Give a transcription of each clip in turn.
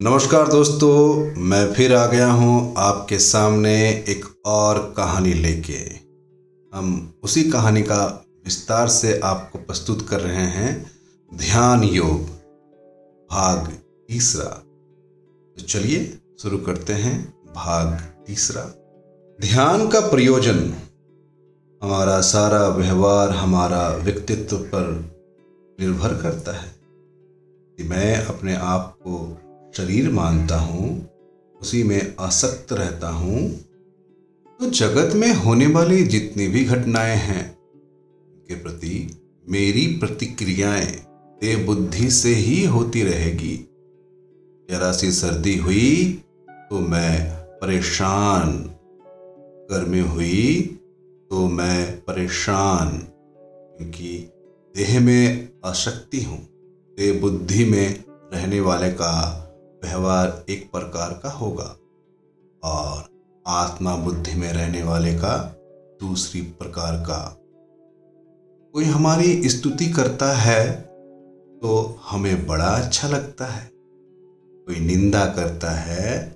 नमस्कार दोस्तों, मैं फिर आ गया हूँ आपके सामने एक और कहानी लेके। हम उसी कहानी का विस्तार से आपको प्रस्तुत कर रहे हैं, ध्यान योग, भाग तीसरा। तो चलिए शुरू करते हैं, भाग तीसरा। ध्यान का प्रयोजन, हमारा सारा व्यवहार हमारा व्यक्तित्व पर निर्भर करता है कि मैं अपने आप को शरीर मानता हूँ, उसी में आसक्त रहता हूँ तो जगत में होने वाली जितनी भी घटनाएँ हैं, उनके प्रति मेरी प्रतिक्रियाएँ देव बुद्धि से ही होती रहेगी। जरा सी सर्दी हुई तो मैं परेशान। गर्मी हुई तो मैं परेशान, क्योंकि देह में आसक्ति हूँ देह बुद्धि में रहने वाले का व्यवहार एक प्रकार का होगा। और आत्मा बुद्धि में रहने वाले का दूसरी प्रकार का। कोई हमारी स्तुति करता है तो हमें बड़ा अच्छा लगता है। कोई निंदा करता है,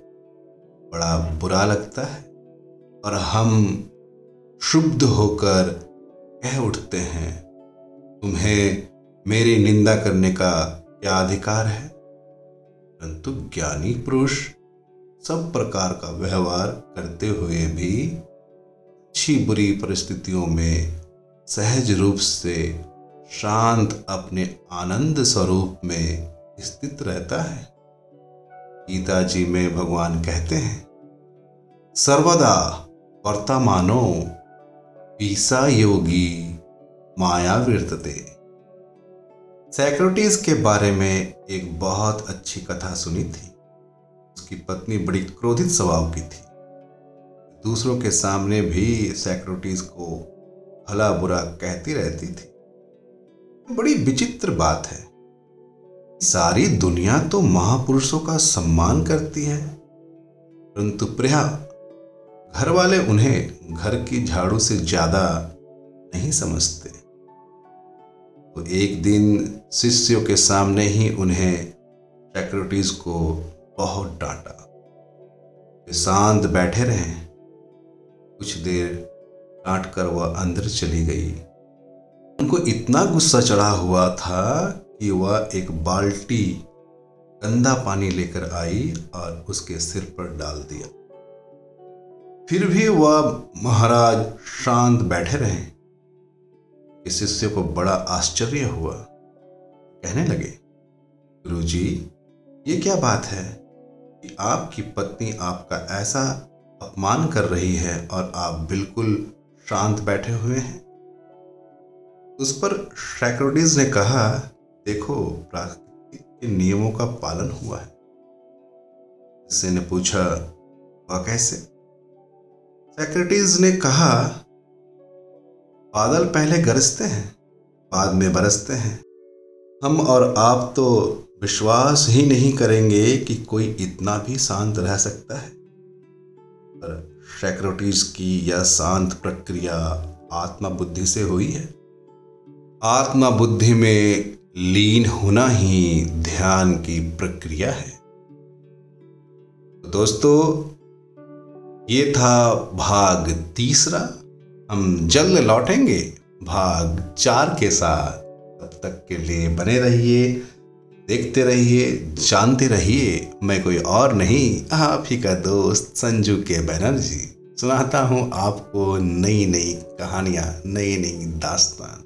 बड़ा बुरा लगता है। और हम शुद्ध होकर कह उठते हैं, तुम्हें मेरी निंदा करने का क्या अधिकार है? परंतु ज्ञानी पुरुष सब प्रकार का व्यवहार करते हुए भी अच्छी बुरी परिस्थितियों में सहज रूप से शांत अपने आनंद स्वरूप में स्थित रहता है। गीता जी में भगवान कहते हैं, सर्वदा वर्तमानो ईसा योगी माया वर्तते। सैक्रोटीज के बारे में एक बहुत अच्छी कथा सुनी थी। उसकी पत्नी बड़ी क्रोधित स्वभाव की थी। दूसरों के सामने भी सैक्रोटीज को भला बुरा कहती रहती थी। बड़ी विचित्र बात है। सारी दुनिया तो महापुरुषों का सम्मान करती है। परंतु प्रिया घर वाले उन्हें घर की झाड़ू से ज़्यादा नहीं समझते। तो एक दिन शिष्यों के सामने ही उन्हें सेक्रेटरीज को बहुत डांटा। शांत बैठे रहे। कुछ देर डांट कर वह अंदर चली गई। उनको इतना गुस्सा चढ़ा हुआ था कि वह एक बाल्टी, गंदा पानी लेकर आई और उसके सिर पर डाल दिया। फिर भी वह महाराज शांत बैठे रहे। शिष्य को बड़ा आश्चर्य हुआ। कहने लगे गुरु जी ये क्या बात है कि आपकी पत्नी आपका ऐसा अपमान कर रही है और आप बिल्कुल शांत बैठे हुए हैं? उस पर सैक्रोडिस ने कहा, देखो, प्राकृतिक के नियमों का पालन हुआ है। इससे ने पूछा वह कैसे? सैक्रेटिस ने कहा बादल पहले गरजते हैं, बाद में बरसते हैं। हम और आप तो विश्वास ही नहीं करेंगे कि कोई इतना भी शांत रह सकता है। पर की यह शांत प्रक्रिया आत्मा बुद्धि से हुई है। आत्मा बुद्धि में लीन होना ही ध्यान की प्रक्रिया है। तो दोस्तों, ये था भाग तीसरा। हम जल्द लौटेंगे। भाग चार के साथ। तब तक के लिए बने रहिए, देखते रहिए, जानते रहिए। मैं कोई और नहीं, आप ही का दोस्त संजू के बैनर्जी सुनाता हूँ आपको नई नई कहानियाँ नई नई दास्तान।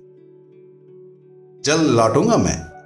जल्द लौटूँगा मैं।